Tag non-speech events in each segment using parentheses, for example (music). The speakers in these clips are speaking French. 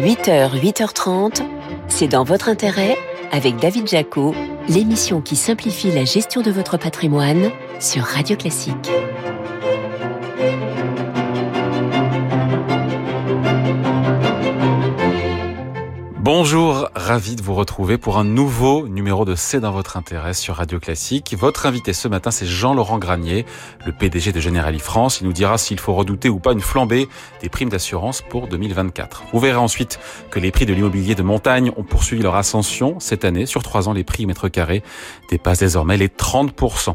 8h, 8h30, c'est dans votre intérêt avec David Jaco, l'émission qui simplifie la gestion de votre patrimoine sur Radio Classique. Bonjour, ravi de vous retrouver pour un nouveau numéro de C'est dans votre intérêt sur Radio Classique. Votre invité ce matin, c'est Jean-Laurent Granier, le PDG de Generali France. Il nous dira s'il faut redouter ou pas une flambée des primes d'assurance pour 2024. Vous verrez ensuite que les prix de l'immobilier de montagne ont poursuivi leur ascension cette année. Sur trois ans, les prix mètre carré dépassent désormais les 30%.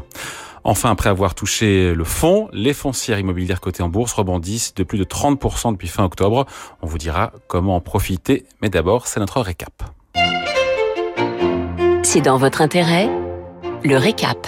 Enfin, après avoir touché le fond, les foncières immobilières cotées en bourse rebondissent de plus de 30% depuis fin octobre. On vous dira comment en profiter, mais d'abord, c'est notre récap. C'est dans votre intérêt Le récap.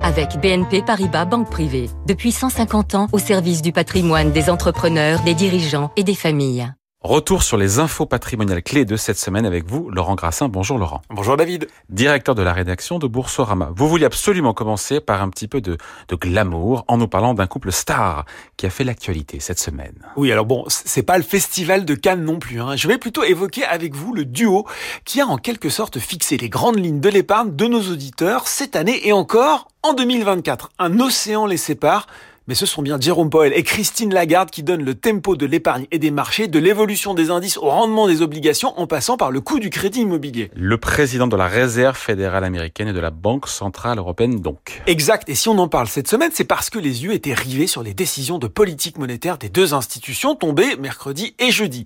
Avec BNP Paribas Banque Privée, depuis 150 ans au service du patrimoine des entrepreneurs, des dirigeants et des familles. Retour sur les infos patrimoniales clés de cette semaine avec vous, Laurent Grassin. Bonjour Laurent. Bonjour David. Directeur de la rédaction de Boursorama. Vous vouliez absolument commencer par un petit peu de, de glamour en nous parlant d'un couple star qui a fait l'actualité cette semaine. Oui, alors bon, c'est pas le festival de Cannes non plus. Hein. Je vais plutôt évoquer avec vous le duo qui a en quelque sorte fixé les grandes lignes de l'épargne de nos auditeurs cette année et encore en 2024. Un océan les sépare mais ce sont bien Jérôme Powell et Christine Lagarde qui donnent le tempo de l'épargne et des marchés, de l'évolution des indices au rendement des obligations en passant par le coût du crédit immobilier. Le président de la Réserve fédérale américaine et de la Banque centrale européenne donc. Exact, et si on en parle cette semaine, c'est parce que les yeux étaient rivés sur les décisions de politique monétaire des deux institutions tombées mercredi et jeudi.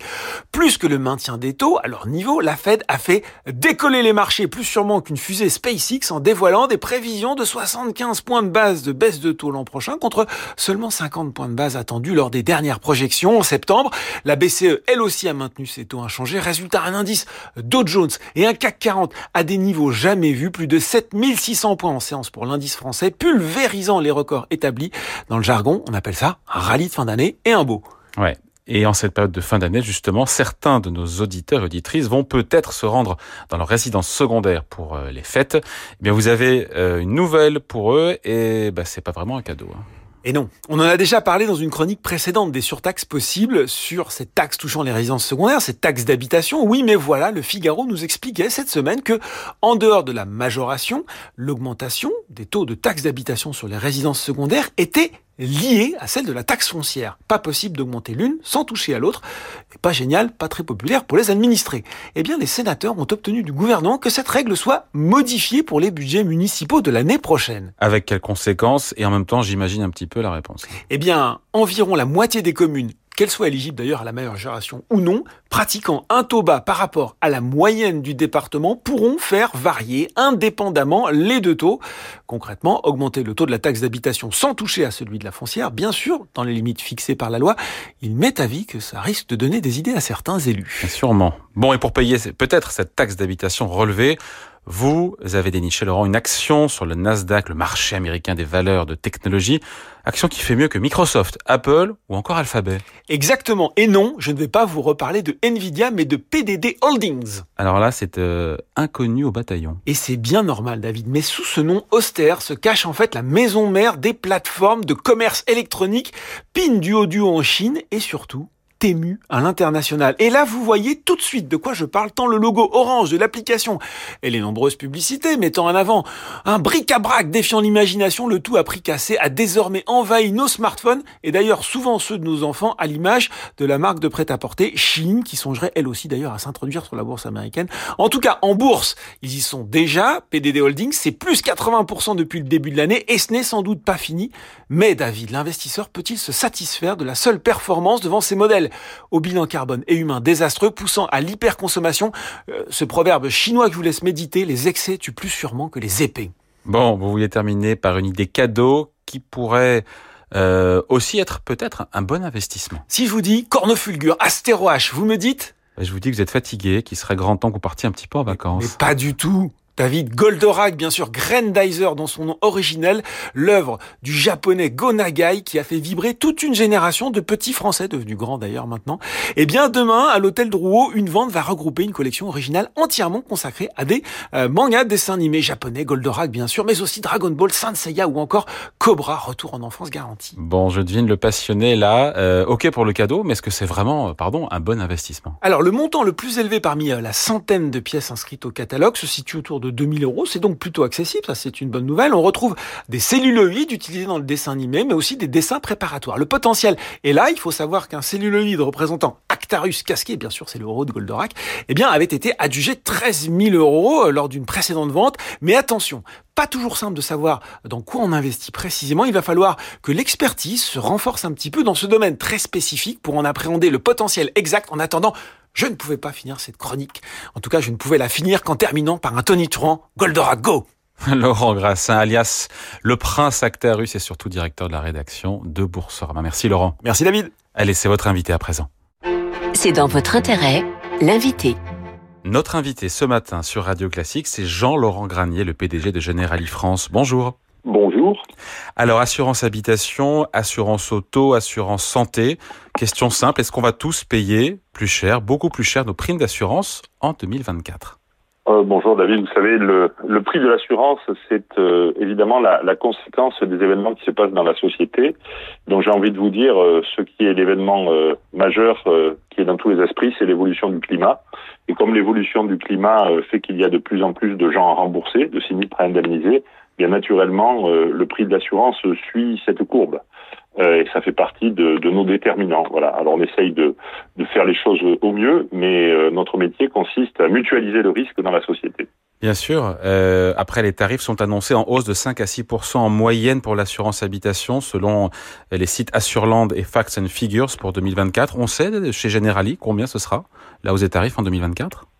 Plus que le maintien des taux à leur niveau, la Fed a fait décoller les marchés plus sûrement qu'une fusée SpaceX en dévoilant des prévisions de 75 points de base de baisse de taux l'an prochain contre Seulement 50 points de base attendus lors des dernières projections en septembre. La BCE, elle aussi, a maintenu ses taux inchangés. Résultat, un indice Dow Jones et un CAC 40 à des niveaux jamais vus. Plus de 7600 points en séance pour l'indice français, pulvérisant les records établis. Dans le jargon, on appelle ça un rallye de fin d'année et un beau. Ouais. Et en cette période de fin d'année, justement, certains de nos auditeurs et auditrices vont peut-être se rendre dans leur résidence secondaire pour euh, les fêtes. Eh bien, vous avez euh, une nouvelle pour eux et bah, c'est pas vraiment un cadeau. Hein. Et non, on en a déjà parlé dans une chronique précédente des surtaxes possibles sur ces taxes touchant les résidences secondaires, ces taxes d'habitation. Oui, mais voilà, le Figaro nous expliquait cette semaine que, en dehors de la majoration, l'augmentation des taux de taxes d'habitation sur les résidences secondaires était liée à celle de la taxe foncière. Pas possible d'augmenter l'une sans toucher à l'autre. pas génial, pas très populaire pour les administrés. Eh bien, les sénateurs ont obtenu du gouvernement que cette règle soit modifiée pour les budgets municipaux de l'année prochaine. Avec quelles conséquences? Et en même temps, j'imagine un petit peu la réponse. Eh bien, environ la moitié des communes qu'elle soit éligible d'ailleurs à la majoration ou non, pratiquant un taux bas par rapport à la moyenne du département pourront faire varier indépendamment les deux taux. Concrètement, augmenter le taux de la taxe d'habitation sans toucher à celui de la foncière, bien sûr, dans les limites fixées par la loi, il m'est avis que ça risque de donner des idées à certains élus. Sûrement. Bon, et pour payer peut-être cette taxe d'habitation relevée, vous avez déniché, Laurent, une action sur le Nasdaq, le marché américain des valeurs de technologie. Action qui fait mieux que Microsoft, Apple ou encore Alphabet. Exactement. Et non, je ne vais pas vous reparler de Nvidia, mais de PDD Holdings. Alors là, c'est euh, inconnu au bataillon. Et c'est bien normal, David. Mais sous ce nom austère se cache en fait la maison mère des plateformes de commerce électronique, Pin Duo Duo en Chine et surtout ému à l'international. Et là, vous voyez tout de suite de quoi je parle, tant le logo orange de l'application et les nombreuses publicités mettant en avant un bric-à-brac défiant l'imagination, le tout à prix cassé a désormais envahi nos smartphones et d'ailleurs souvent ceux de nos enfants à l'image de la marque de prêt-à-porter Chine qui songerait elle aussi d'ailleurs à s'introduire sur la bourse américaine. En tout cas, en bourse, ils y sont déjà. PDD Holdings, c'est plus 80% depuis le début de l'année et ce n'est sans doute pas fini. Mais David, l'investisseur peut-il se satisfaire de la seule performance devant ces modèles? Au bilan carbone et humain désastreux, poussant à l'hyperconsommation. Euh, ce proverbe chinois que je vous laisse méditer, les excès tuent plus sûrement que les épées. Bon, vous vouliez terminer par une idée cadeau qui pourrait euh, aussi être peut-être un bon investissement. Si je vous dis cornofulgure, astéroache, vous me dites? Je vous dis que vous êtes fatigué, qu'il serait grand temps que vous partiez un petit peu en vacances. Mais pas du tout David Goldorak, bien sûr, Grandizer dans son nom originel, l'œuvre du japonais Go Nagai qui a fait vibrer toute une génération de petits français, devenus grands d'ailleurs maintenant. Et eh bien demain, à l'hôtel Drouot, une vente va regrouper une collection originale entièrement consacrée à des euh, mangas, dessins animés japonais, Goldorak bien sûr, mais aussi Dragon Ball, Saint Seiya ou encore Cobra, retour en enfance garanti. Bon, je devine le passionné là. Euh, ok pour le cadeau, mais est-ce que c'est vraiment, euh, pardon, un bon investissement? Alors le montant le plus élevé parmi la centaine de pièces inscrites au catalogue se situe autour de de 2000 euros. C'est donc plutôt accessible, ça c'est une bonne nouvelle. On retrouve des celluloïdes utilisés dans le dessin animé, mais aussi des dessins préparatoires. Le potentiel est là. Il faut savoir qu'un celluloïde représentant Actarus casqué, bien sûr c'est le héros de Goldorak, eh bien avait été adjugé 13 000 euros euh, lors d'une précédente vente. Mais attention, pas toujours simple de savoir dans quoi on investit précisément. Il va falloir que l'expertise se renforce un petit peu dans ce domaine très spécifique pour en appréhender le potentiel exact. En attendant, je ne pouvais pas finir cette chronique. En tout cas, je ne pouvais la finir qu'en terminant par un tonitruant Goldorak Go (laughs) Laurent Grassin, alias le prince Actarus et surtout directeur de la rédaction de Boursorama. Merci Laurent. Merci David. Allez, c'est votre invité à présent. C'est dans votre intérêt, l'invité. Notre invité ce matin sur Radio Classique, c'est Jean-Laurent Granier, le PDG de Generali France. Bonjour. Bonjour. Alors, assurance habitation, assurance auto, assurance santé. Question simple, est-ce qu'on va tous payer plus cher, beaucoup plus cher nos primes d'assurance en 2024 euh, bonjour David, vous savez, le, le prix de l'assurance, c'est euh, évidemment la, la, conséquence des événements qui se passent dans la société. Donc j'ai envie de vous dire, euh, ce qui est l'événement euh, majeur qui est dans tous les esprits, c'est l'évolution du climat. Et comme l'évolution du climat fait qu'il y a de plus en plus de gens à rembourser, de sinistres à indemniser, bien naturellement, le prix de l'assurance suit cette courbe. Euh, et ça fait partie de, de, nos déterminants. Voilà. Alors on essaye de, de faire les choses au mieux, mais euh, notre métier consiste à mutualiser le risque dans la société. Bien sûr. Euh, après, les tarifs sont annoncés en hausse de 5 à 6% en moyenne pour l'assurance habitation, selon les sites Assurland et Facts and Figures pour 2024. On sait chez Generali combien ce sera la hausse des tarifs en 2024 Oh, chez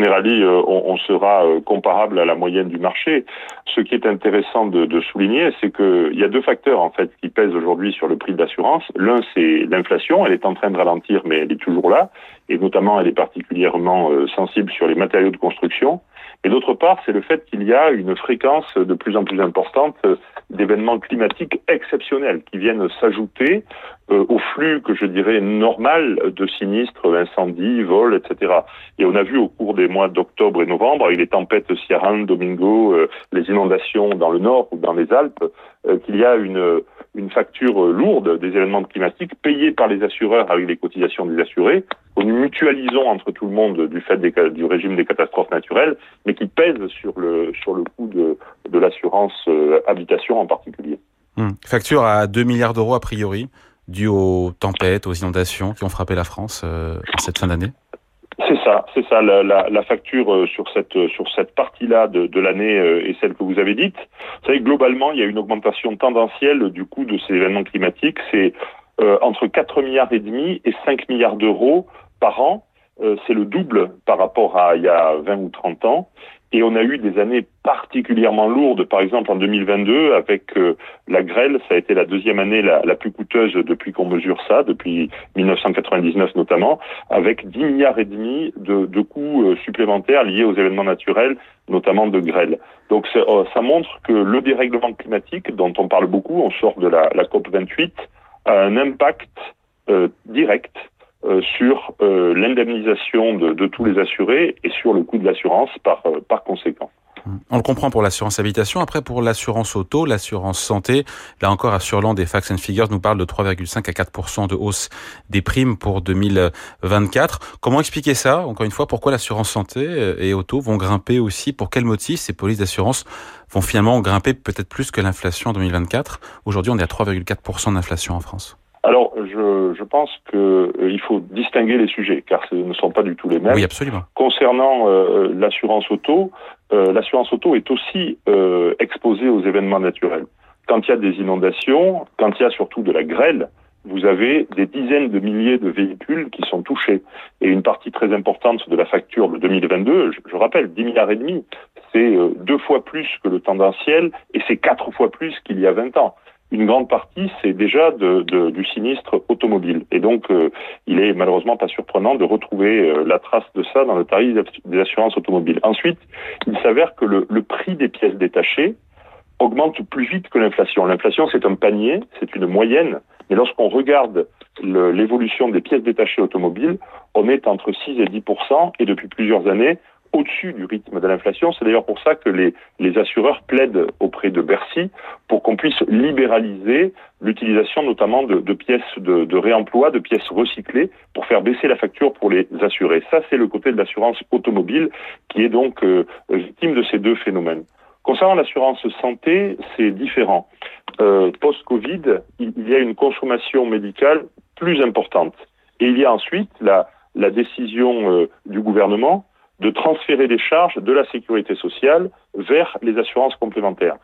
Generali, euh, on, sera euh, comparable à la moyenne du marché. Ce qui est intéressant de, de souligner, c'est qu'il y a deux facteurs en fait qui pèsent aujourd'hui sur le prix de l'assurance. L'un, c'est l'inflation. Elle est en train de ralentir, mais elle est toujours là, et notamment, elle est particulièrement euh, sensible sur les matériaux de construction. Et d'autre part, c'est le fait qu'il y a une fréquence de plus en plus importante d'événements climatiques exceptionnels qui viennent s'ajouter euh, au flux que je dirais normal de sinistres, incendies, vols, etc. Et on a vu au cours des mois d'octobre et novembre, avec les tempêtes Sierra, Domingo, euh, les inondations dans le nord ou dans les Alpes, euh, qu'il y a une une facture lourde des événements climatiques payés par les assureurs avec les cotisations des assurés, que nous mutualisons entre tout le monde du fait des, du régime des catastrophes naturelles, mais qui pèsent sur le sur le coût de, de l'assurance habitation en particulier. Hum. Facture à 2 milliards d'euros a priori dû aux tempêtes, aux inondations qui ont frappé la France euh, cette fin d'année? C'est ça, c'est ça. La, facture euh, sur cette sur cette partie-là de, l'année euh, est celle que vous avez dite. Vous savez, globalement, il y a une augmentation tendancielle du coût de ces événements climatiques. C'est entre 4 milliards et demi et 5 milliards d'euros par an. c'est le double par rapport à il y a 20 ou 30 ans. Et on a eu des années particulièrement lourdes, par exemple en 2022, avec euh, la grêle, ça a été la deuxième année la, la plus coûteuse depuis qu'on mesure ça, depuis 1999 notamment, avec 10 milliards et demi de, de coûts euh, supplémentaires liés aux événements naturels, notamment de grêle. Donc euh, ça montre que le dérèglement climatique, dont on parle beaucoup, on sort de la, la COP 28, a un impact direct euh, sur euh, l'indemnisation de, de, tous les assurés et sur le coût de l'assurance par, euh, par conséquent. On le comprend pour l'assurance habitation. Après, pour l'assurance auto, l'assurance santé, là encore, Assurland et Facts and Figures nous parlent de 3,5 à 4 de hausse des primes pour 2024. Comment expliquer ça Encore une fois, pourquoi l'assurance santé et auto vont grimper aussi? Pour quel motif ces polices d'assurance vont finalement grimper peut-être plus que l'inflation en 2024 Aujourd'hui, on est à 3,4% d'inflation en France. Alors, je, je pense qu'il euh, faut distinguer les sujets, car ce ne sont pas du tout les mêmes. Oui, absolument. Concernant euh, l'assurance auto, euh, l'assurance auto est aussi exposée aux événements naturels. Quand il y a des inondations, quand il y a surtout de la grêle, vous avez des dizaines de milliers de véhicules qui sont touchés. Et une partie très importante de la facture de 2022, je, je rappelle, 10 milliards et demi, c'est deux fois plus que le tendanciel et c'est quatre fois plus qu'il y a 20 ans. Une grande partie, c'est déjà de, du sinistre automobile. Et donc, euh, il est malheureusement pas surprenant de retrouver euh, la trace de ça dans le tarif des assurances automobiles. Ensuite, il s'avère que le, le prix des pièces détachées augmente plus vite que l'inflation. L'inflation, c'est un panier, c'est une moyenne, mais lorsqu'on regarde l'évolution des pièces détachées automobiles, on est entre 6 et 10 et depuis plusieurs années, au-dessus du rythme de l'inflation. C'est d'ailleurs pour ça que les, les, assureurs plaident auprès de Bercy pour qu'on puisse libéraliser l'utilisation notamment de, de pièces de, de, réemploi, de pièces recyclées pour faire baisser la facture pour les assurés. Ça, c'est le côté de l'assurance automobile qui est donc euh, victime de ces deux phénomènes. Concernant l'assurance santé, c'est différent. Euh, Post-Covid, il, y a une consommation médicale plus importante. Et il y a ensuite la, la décision euh, du gouvernement de transférer les charges de la sécurité sociale vers les assurances complémentaires.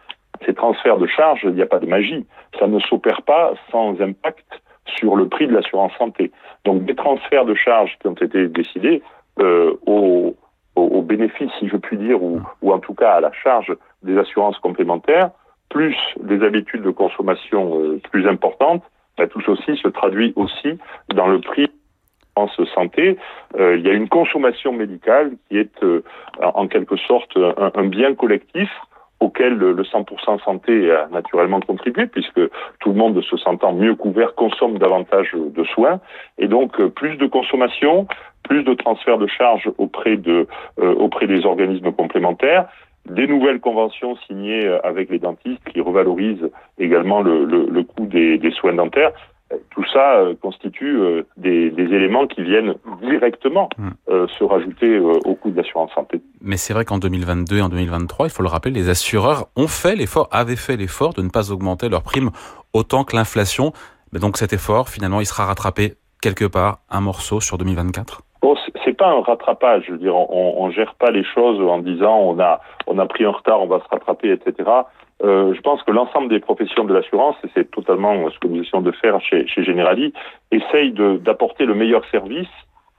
Ces transferts de charges, il n'y a pas de magie. Ça ne s'opère pas sans impact sur le prix de l'assurance santé. Donc des transferts de charges qui ont été décidés euh, au, au, au, bénéfice, si je puis dire, ou, ou, en tout cas à la charge des assurances complémentaires, plus des habitudes de consommation euh, plus importantes, ben, tout ceci se traduit aussi dans le prix santé, euh, il y a une consommation médicale qui est euh, en quelque sorte un, un, bien collectif auquel le 100% santé a naturellement contribué, puisque tout le monde se sentant mieux couvert consomme davantage de soins, et donc euh, plus de consommation, plus de transfert de charges auprès de euh, auprès des organismes complémentaires, des nouvelles conventions signées avec les dentistes qui revalorisent également le, le, le coût des, des soins dentaires tout ça euh, constitue euh, des, des, éléments qui viennent directement hmm. euh, se rajouter au coût de l'assurance santé. Mais c'est vrai qu'en 2022 et en 2023, il faut le rappeler, les assureurs ont fait l'effort, avaient fait l'effort de ne pas augmenter leurs primes autant que l'inflation. Mais donc cet effort, finalement, il sera rattrapé quelque part, un morceau sur 2024 Bon, c'est pas un rattrapage. Je veux dire, on, on gère pas les choses en disant on a on a pris un retard, on va se rattraper, etc. Euh, je pense que l'ensemble des professions de l'assurance, et c'est totalement ce que nous essayons de faire chez, chez Generali, essayent d'apporter le meilleur service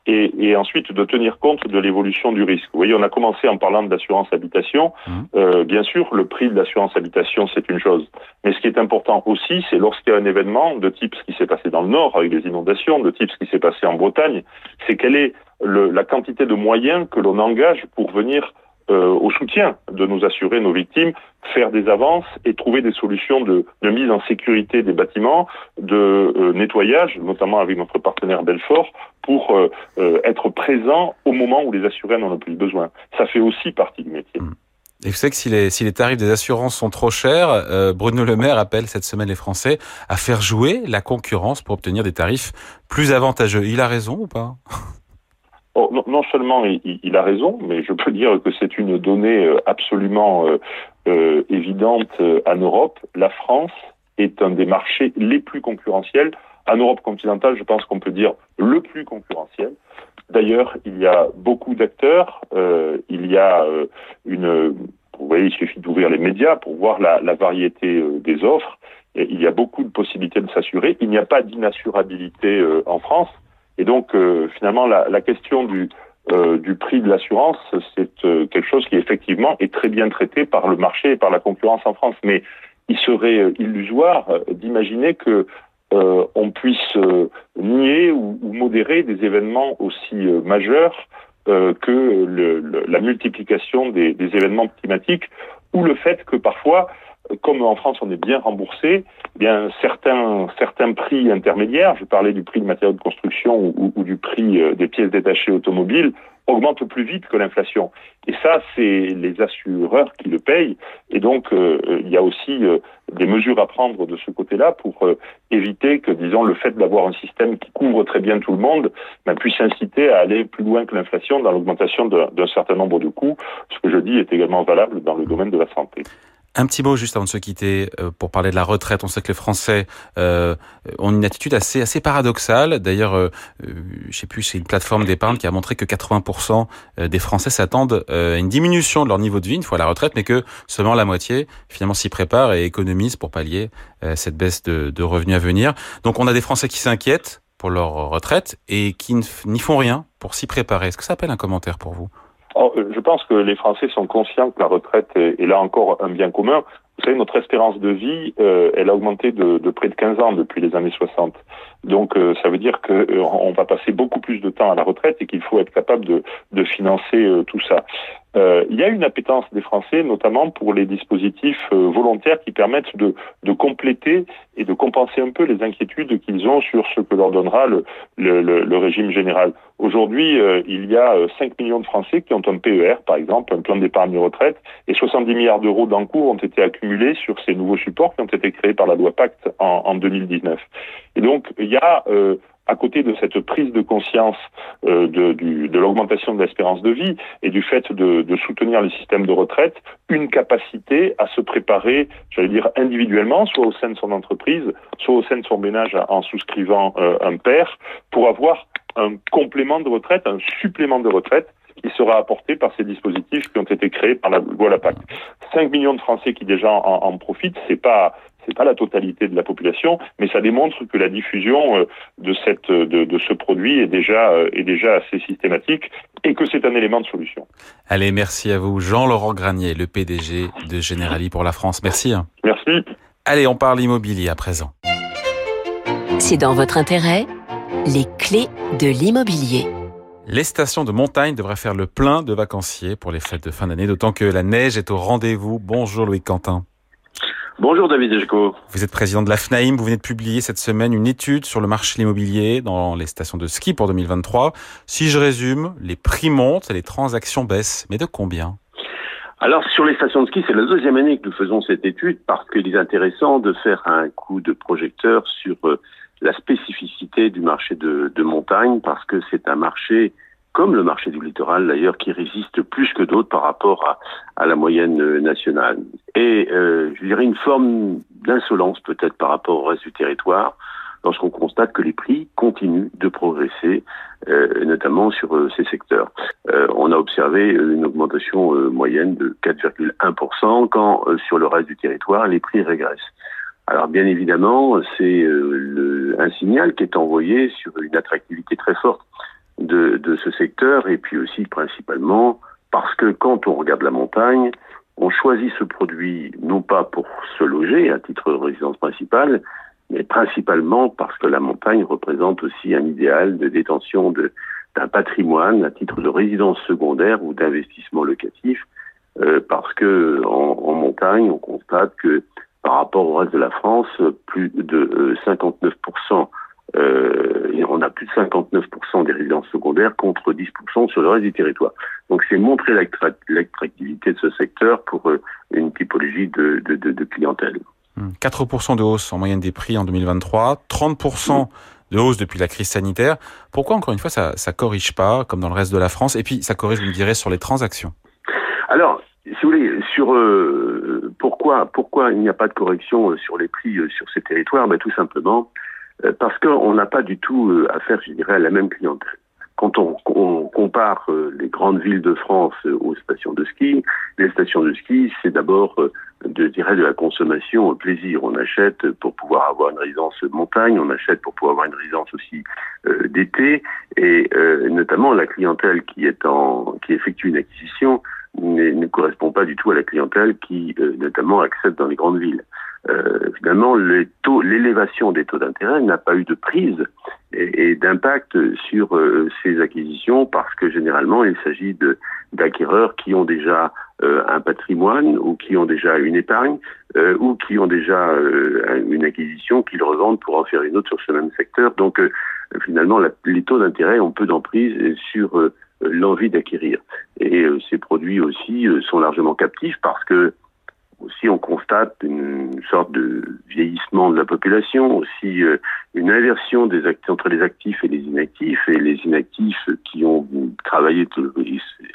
et, et, ensuite de tenir compte de l'évolution du risque. Vous voyez, on a commencé en parlant de l'assurance habitation. Mmh. Euh, bien sûr, le prix de l'assurance habitation, c'est une chose. Mais ce qui est important aussi, c'est lorsqu'il y a un événement de type ce qui s'est passé dans le Nord avec les inondations, de type ce qui s'est passé en Bretagne, c'est quelle est le, la quantité de moyens que l'on engage pour venir euh, au soutien de nous assurer nos victimes, faire des avances et trouver des solutions de, de mise en sécurité des bâtiments, de euh, nettoyage, notamment avec notre partenaire Belfort, pour euh, euh, être présent au moment où les assurés en ont plus besoin. Ça fait aussi partie du métier. Mmh. Et vous savez que si les, si les tarifs des assurances sont trop chers, euh, Bruno Le Maire appelle cette semaine les Français à faire jouer la concurrence pour obtenir des tarifs plus avantageux. Il a raison ou pas? Oh, non, seulement il, a raison, mais je peux (laughs) dire que c'est une donnée euh, absolument euh, euh, évidente en Europe. La France est un des marchés les plus concurrentiels. En Europe continentale, je pense qu'on peut dire le plus concurrentiel. D'ailleurs, il y a beaucoup d'acteurs. Il y a une, vous voyez, il suffit d'ouvrir les médias pour voir la, variété des offres. Il y a beaucoup de possibilités de s'assurer. Il n'y a pas d'inassurabilité en France. Et donc, euh, finalement, la, la, question du, euh, du prix de l'assurance, c'est euh, quelque chose qui, effectivement, est très bien traité par le marché et par la concurrence en France. Mais il serait euh, illusoire euh, d'imaginer que on puisse nier ou, ou, modérer des événements aussi majeurs que le, le, la multiplication des, des, événements climatiques ou le fait que parfois comme en France on est bien remboursé, eh bien certains certains prix intermédiaires, je parlais du prix de matériaux de construction ou, du prix euh, des pièces détachées automobiles, augmentent plus vite que l'inflation. Et ça, c'est les assureurs qui le payent. Et donc, euh, il y a aussi euh, des mesures à prendre de ce côté-là pour euh, éviter que, disons, le fait d'avoir un système qui couvre très bien tout le monde ben, puisse inciter à aller plus loin que l'inflation dans l'augmentation d'un certain nombre de coûts. Ce que je dis est également valable dans le domaine de la santé. Un petit mot juste avant de se quitter euh, pour parler de la retraite. On sait que les Français euh, ont une attitude assez assez paradoxale. D'ailleurs, euh, euh je sais plus, c'est une plateforme d'épargne qui a montré que 80% euh, des Français s'attendent à une diminution de leur niveau de vie une fois à la retraite, mais que seulement la moitié finalement s'y prépare et économise pour pallier cette baisse de, revenus à venir. Donc, on a des Français qui s'inquiètent pour leur retraite et qui n'y font rien pour s'y préparer. Est-ce que ça appelle un commentaire pour vous? Je pense que les Français sont conscients que la retraite est, là encore un bien commun. Vous savez, notre espérance de vie, euh, elle a augmenté de, près de 15 ans depuis les années 60. Donc, euh, ça veut dire qu'on euh, va passer beaucoup plus de temps à la retraite et qu'il faut être capable de, financer tout ça. il y a une appétence des Français, notamment pour les dispositifs volontaires qui permettent de, compléter et de compenser un peu les inquiétudes qu'ils ont sur ce que leur donnera le régime général. Aujourd'hui, il y a 5 millions de Français qui ont un PER, par exemple, un plan d'épargne retraite, et 70 milliards d'euros d'encours ont été accumulés sur ces nouveaux supports qui ont été créés par la loi Pacte en, en 2019. Et donc, il y a euh, à côté de cette prise de conscience euh, de, de l'augmentation de l'espérance de vie et du fait de, de, soutenir le système de retraite, une capacité à se préparer, j'allais dire individuellement, soit au sein de son entreprise, soit au sein de son ménage en souscrivant euh, un père, pour avoir un complément de retraite, un supplément de retraite qui sera apporté par ces dispositifs qui ont été créés par la loi La 5 millions de Français qui déjà en, en profitent, c'est pas c'est pas la totalité de la population, mais ça démontre que la diffusion euh, de cette de, de ce produit est déjà euh, est déjà assez systématique et que c'est un élément de solution. Allez, merci à vous, Jean-Laurent Granier, le PDG de Generali pour la France. Merci. Merci. Allez, on parle immobilier à présent. C'est dans votre intérêt, les clés de l'immobilier. Les stations de montagne devraient faire le plein de vacanciers pour les fêtes de fin d'année, d'autant que la neige est au rendez-vous. Bonjour Louis Quentin. Bonjour David Ejko. Vous êtes président de la FNAIM, vous venez de publier cette semaine une étude sur le marché immobilier dans les stations de ski pour 2023. Si je résume, les prix montent et les transactions baissent, mais de combien? Alors sur les stations de ski, c'est la deuxième année que nous faisons cette étude parce qu'il est intéressant de faire un coup de projecteur sur euh, la spécificité du marché de, montagne parce que c'est un marché comme le marché du littoral d'ailleurs, qui résiste plus que d'autres par rapport à, la moyenne nationale. Et euh, je dirais une forme d'insolence peut-être par rapport au reste du territoire, lorsqu'on constate que les prix continuent de progresser, euh, notamment sur euh, ces secteurs. Euh, on a observé une augmentation euh, moyenne de 4,1% quand euh, sur le reste du territoire, les prix régressent. Alors bien évidemment, c'est euh, un signal qui est envoyé sur une attractivité très forte de, de, ce secteur et puis aussi principalement parce que quand on regarde la montagne, on choisit ce produit non pas pour se loger à titre de résidence principale, mais principalement parce que la montagne représente aussi un idéal de détention d'un patrimoine à titre de résidence secondaire ou d'investissement locatif, euh, parce que en, en montagne, on constate que par rapport au reste de la France, plus de 59%, euh, euh, on a plus de 59% des résidences secondaires contre 10% sur le reste du territoire. Donc c'est montrer l'attractivité de ce secteur pour euh, une typologie de, de, de, de, clientèle. 4% de hausse en moyenne des prix en 2023, 30% de hausse depuis la crise sanitaire. Pourquoi, encore une fois, ça ne corrige pas, comme dans le reste de la France? Et puis, ça corrige, vous me direz, sur les transactions Alors, si vous voulez, sur euh, pourquoi il n'y a pas de correction euh, sur les prix euh, sur ces territoires? Ben, Tout simplement euh, parce qu'on n'a pas du tout affaire, je dirais, à la même clientèle. Quand on, compare les grandes villes de France aux stations de ski, les stations de ski, c'est d'abord, de, la consommation au plaisir. On achète pour pouvoir avoir une résidence montagne, on achète pour pouvoir avoir une résidence aussi d'été, et notamment la clientèle qui effectue une acquisition ne correspond pas du tout à la clientèle qui, euh, notamment, accède dans les grandes villes. Euh, finalement, l'élévation des taux d'intérêt n'a pas eu de prise et, d'impact sur euh, ces acquisitions parce que généralement, il s'agit d'acquéreurs qui ont déjà euh, un patrimoine ou qui ont déjà une épargne euh, ou qui ont déjà une acquisition qu'ils revendent pour en faire une autre sur ce même secteur. Donc, finalement, les taux d'intérêt ont peu d'emprise sur l'envie d'acquérir. Et euh, ces produits aussi euh, sont largement captifs parce que aussi on constate une sorte de vieillissement de la population, aussi euh, une inversion des entre les actifs et les inactifs, et les inactifs qui ont travaillé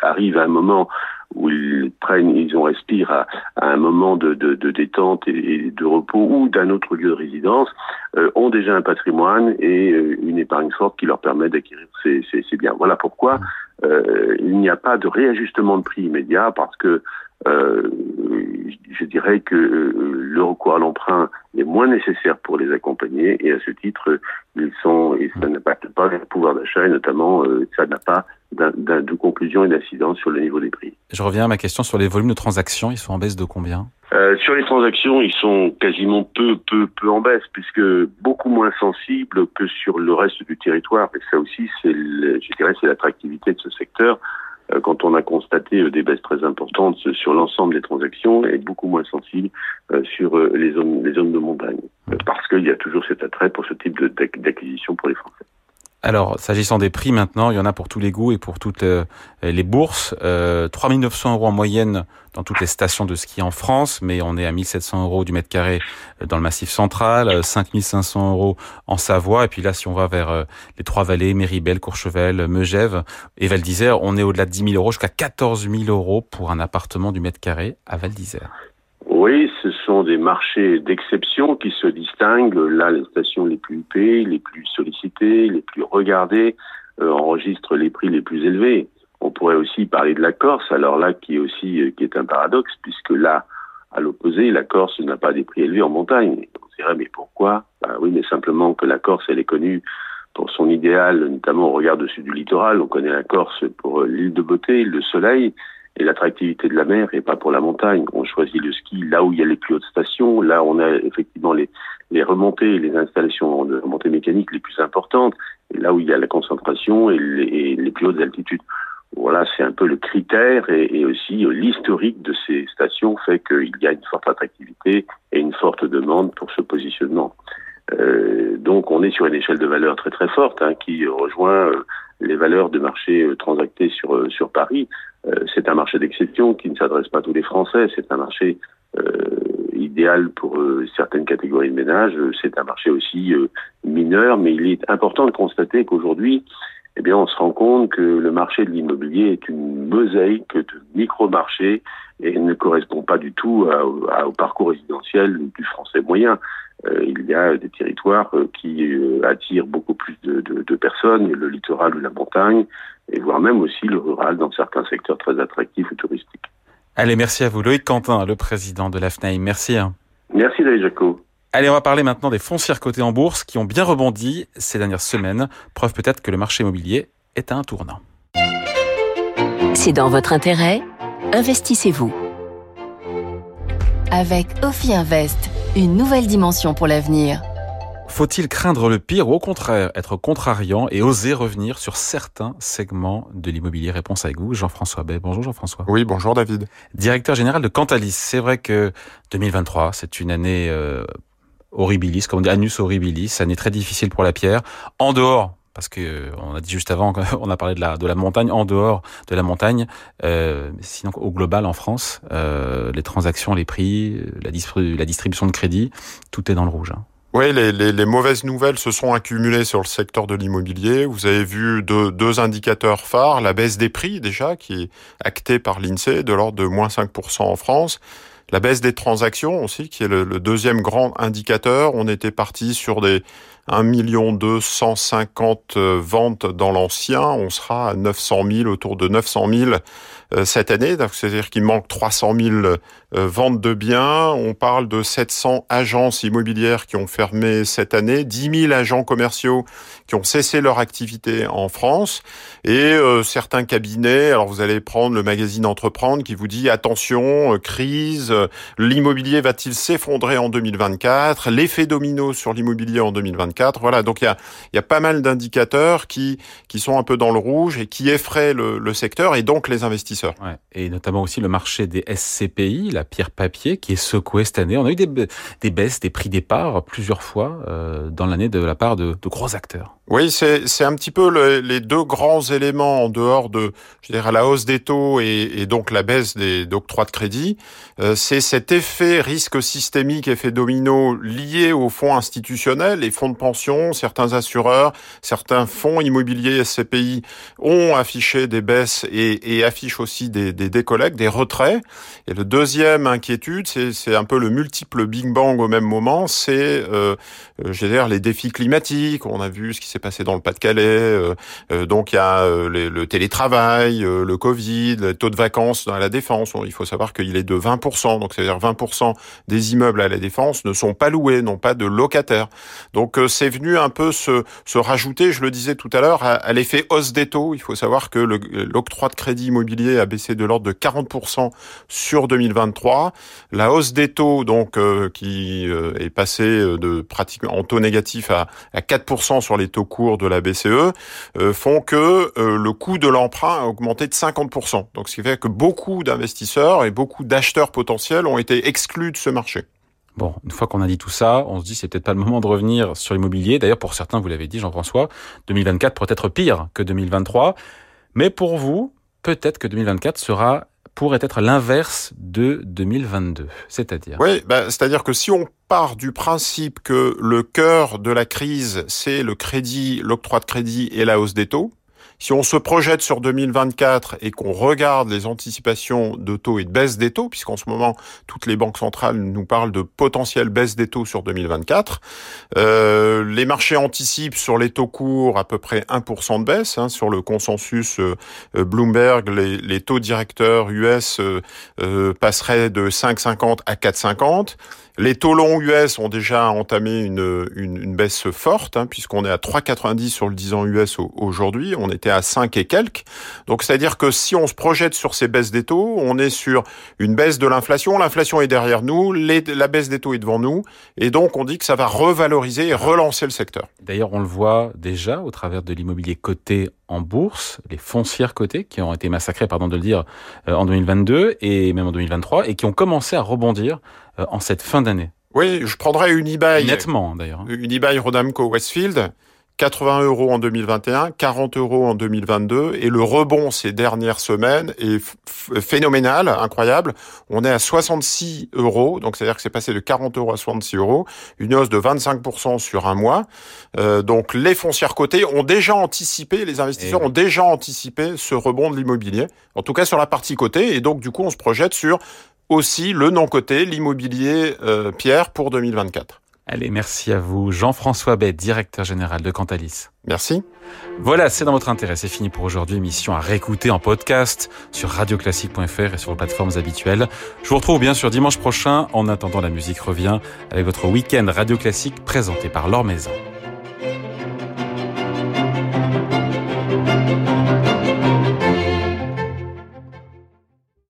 arrivent à un moment où ils prennent, ils ont respirent à, un moment de, détente et, de repos ou d'un autre lieu de résidence, euh, ont déjà un patrimoine et une épargne forte qui leur permet d'acquérir ces biens. Voilà pourquoi euh, il n'y a pas de réajustement de prix immédiat parce que euh, je dirais que euh, le recours à l'emprunt est moins nécessaire pour les accompagner et à ce titre, ils sont et ça n'impacte pas le pouvoir d'achat et notamment euh, ça n'a pas de conclusion et d'incidence sur le niveau des prix. Je reviens à ma question sur les volumes de transactions. Ils sont en baisse de combien? Euh, Sur les transactions, ils sont quasiment peu, peu, peu en baisse, puisque beaucoup moins sensibles que sur le reste du territoire. Et ça aussi, c'est, je dirais, c'est l'attractivité de ce secteur. Euh, quand on a constaté euh, des baisses très importantes sur l'ensemble des transactions, et beaucoup moins sensible euh, sur les zones, les zones de montagne, parce qu'il y a toujours cet attrait pour ce type d'acquisition pour les Français. Alors, s'agissant des prix maintenant, il y en a pour tous les goûts et pour toutes euh, les bourses. Euh, 3900 euros en moyenne dans toutes les stations de ski en France, mais on est à 1700 euros du mètre carré euh, dans le Massif central, 5500 euh, euros en Savoie, et puis là, si on va vers les Trois-Vallées, Méribel, Courchevel, Megève et Val d'Isère, on est au-delà de 10 000 euros jusqu'à 14 000 euros pour un appartement du mètre carré à Val d'Isère. Oui, ce sont des marchés d'exception qui se distinguent. Là, les stations les plus huppées, les plus sollicitées, les plus regardées euh, enregistrent les prix les plus élevés. On pourrait aussi parler de la Corse, alors là qui est aussi euh, qui est un paradoxe puisque là, à l'opposé, la Corse n'a pas des prix élevés en montagne. On dirait mais pourquoi? Ben Oui, mais simplement que la Corse, elle est connue pour son idéal, notamment au regard dessus du littoral. On connaît la Corse pour euh, l'île de beauté, l'île de soleil et l'attractivité de la mer et pas pour la montagne. On choisit le ski là où il y a les plus hautes stations, là on a effectivement les, les remontées, les installations de remontées mécaniques les plus importantes, et là où il y a la concentration et les, les plus hautes altitudes. Voilà, c'est un peu le critère et, et aussi l'historique de ces stations fait qu'il y a une forte attractivité et une forte demande pour ce positionnement. Euh, donc on est sur une échelle de valeur très très forte hein, qui rejoint euh, les valeurs de marché euh, transactées sur euh, sur Paris. c'est un marché d'exception qui ne s'adresse pas à tous les Français. C'est un marché idéal pour certaines catégories de ménages. C'est un marché aussi mineur, mais il est important de constater qu'aujourd'hui, eh bien, on se rend compte que le marché de l'immobilier est une mosaïque de micro-marchés et ne correspond pas du tout au parcours résidentiel du français moyen. Euh, il y a des territoires euh, qui euh, attirent beaucoup plus de, de, de, personnes, le littoral ou la montagne, et voire même aussi le rural dans certains secteurs très attractifs ou touristiques. Allez, merci à vous. Loïc Quentin, le président de l'AFNAIM. Merci. Hein. Merci David Jaco. Allez, on va parler maintenant des foncières cotées en bourse qui ont bien rebondi ces dernières semaines. Preuve peut-être que le marché immobilier est à un tournant. C'est dans votre intérêt. Investissez-vous. Avec Ophi Invest une nouvelle dimension pour l'avenir. Faut-il craindre le pire ou au contraire être contrariant et oser revenir sur certains segments de l'immobilier? Réponse avec vous, Jean-François Bay. Bonjour Jean-François. Oui, bonjour David. Directeur général de Cantalis. C'est vrai que 2023, c'est une année euh, horribilis, comme on dit, annus horribilis, année très difficile pour la pierre. En dehors parce que euh, on a dit juste avant (laughs) on a parlé de la de la montagne en dehors de la montagne euh, sinon au global en France euh, les transactions les prix la, la distribution de crédit tout est dans le rouge hein. Oui, les, les, mauvaises nouvelles se sont accumulées sur le secteur de l'immobilier. Vous avez vu deux, indicateurs phares, la baisse des prix déjà, qui est actée par l'INSEE, de l'ordre de moins 5% en France. La baisse des transactions aussi, qui est le deuxième grand indicateur. On était parti sur des 1 250 euh, ventes dans l'ancien, on sera à 900 000, autour de 900 000 euh, cette année. C'est-à-dire qu'il manque 300 000 euh, ventes de biens. On parle de 700 agences immobilières qui ont fermé cette année, 10 000 agents commerciaux qui ont cessé leur activité en France et certains cabinets. Alors vous allez prendre le magazine Entreprendre qui vous dit attention, crise, l'immobilier va-t-il s'effondrer en 2024 L'effet domino sur l'immobilier en 2024 voilà, donc il y a, pas mal d'indicateurs qui, sont un peu dans le rouge et qui effraient le, secteur et donc les investisseurs. Et notamment aussi le marché des SCPI, la pierre papier, qui est secoué cette année. On a eu des, baisses des prix des plusieurs fois euh, dans l'année de la part de, gros acteurs. Oui, c'est un petit peu le, les deux grands éléments en dehors de, je dirais, la hausse des taux et, et donc la baisse des octrois de crédit. Euh, c'est cet effet risque systémique, effet domino lié aux fonds institutionnels. Les fonds de pensions, certains assureurs, certains fonds immobiliers SCPI ont affiché des baisses et, affichent aussi des, des des retraits. Et le deuxième inquiétude, c'est un peu le multiple Big Bang au même moment, c'est euh, dire, les défis climatiques. On a vu ce qui s'est passé dans le Pas-de-Calais. Euh, euh, donc il y a euh, le télétravail, le Covid, le taux de vacances dans la défense. Il faut savoir qu'il est de 20%. Donc c'est-à-dire 20% des immeubles à la défense ne sont pas loués, n'ont pas de locataires. Donc c'est venu un peu se, se rajouter, je le disais tout à l'heure, à, l'effet hausse des taux. Il faut savoir que l'octroi de crédit immobilier a baissé de l'ordre de 40% sur 2023. La hausse des taux, donc, qui est passée de pratiquement en taux négatif à, à 4% sur les taux courts de la BCE, euh, font que euh, le coût de l'emprunt a augmenté de 50%. Donc ce qui fait que beaucoup d'investisseurs et beaucoup d'acheteurs potentiels ont été exclus de ce marché. Bon, une fois qu'on a dit tout ça, on se dit c'est peut-être pas le moment de revenir sur l'immobilier. D'ailleurs, pour certains, vous l'avez dit, Jean-François, 2024 pourrait être pire que 2023. Mais pour vous, peut-être que 2024 sera pourrait être l'inverse de 2022, c'est-à-dire Oui, bah, c'est-à-dire que si on part du principe que le cœur de la crise, c'est le crédit, l'octroi de crédit et la hausse des taux, si on se projette sur 2024 et qu'on regarde les anticipations de taux et de baisse des taux, puisqu'en ce moment, toutes les banques centrales nous parlent de potentielle baisse des taux sur 2024, euh, les marchés anticipent sur les taux courts à peu près 1% de baisse. Hein, sur le consensus euh, euh, Bloomberg, les, taux directeurs US euh, passeraient de 5,50 à 4,50. Les taux longs US ont déjà entamé une, une, baisse forte, hein, puisqu'on est à 3,90 sur le 10 ans US aujourd'hui. On était à 5 et quelques. Donc, c'est-à-dire que si on se projette sur ces baisses des taux, on est sur une baisse de l'inflation. L'inflation est derrière nous, la baisse des taux est devant nous. Et donc, on dit que ça va revaloriser et relancer le secteur. D'ailleurs, on le voit déjà au travers de l'immobilier coté en bourse, les foncières cotées qui ont été massacrées, pardon de le dire, euh, en 2022 et même en 2023 et qui ont commencé à rebondir en cette fin d'année. Oui, je prendrais une eBay. Nettement, d'ailleurs. Une eBay Rodamco Westfield 80 euros en 2021, 40 euros en 2022, et le rebond ces dernières semaines est phénoménal, incroyable. On est à 66 euros, donc c'est-à-dire que c'est passé de 40 euros à 66 euros, une hausse de 25% sur un mois. Euh, donc les foncières cotées ont déjà anticipé, les investisseurs ont déjà anticipé ce rebond de l'immobilier, en tout cas sur la partie cotée, et donc du coup on se projette sur aussi le non coté, l'immobilier euh, Pierre pour 2024. Allez, merci à vous. Jean-François Bête, directeur général de Cantalis. Merci. Voilà, c'est dans votre intérêt. C'est fini pour aujourd'hui. Émission à réécouter en podcast sur radioclassique.fr et sur vos plateformes habituelles. Je vous retrouve bien sûr dimanche prochain. En attendant, la musique revient avec votre week-end Radio Classique présenté par Laure Maison.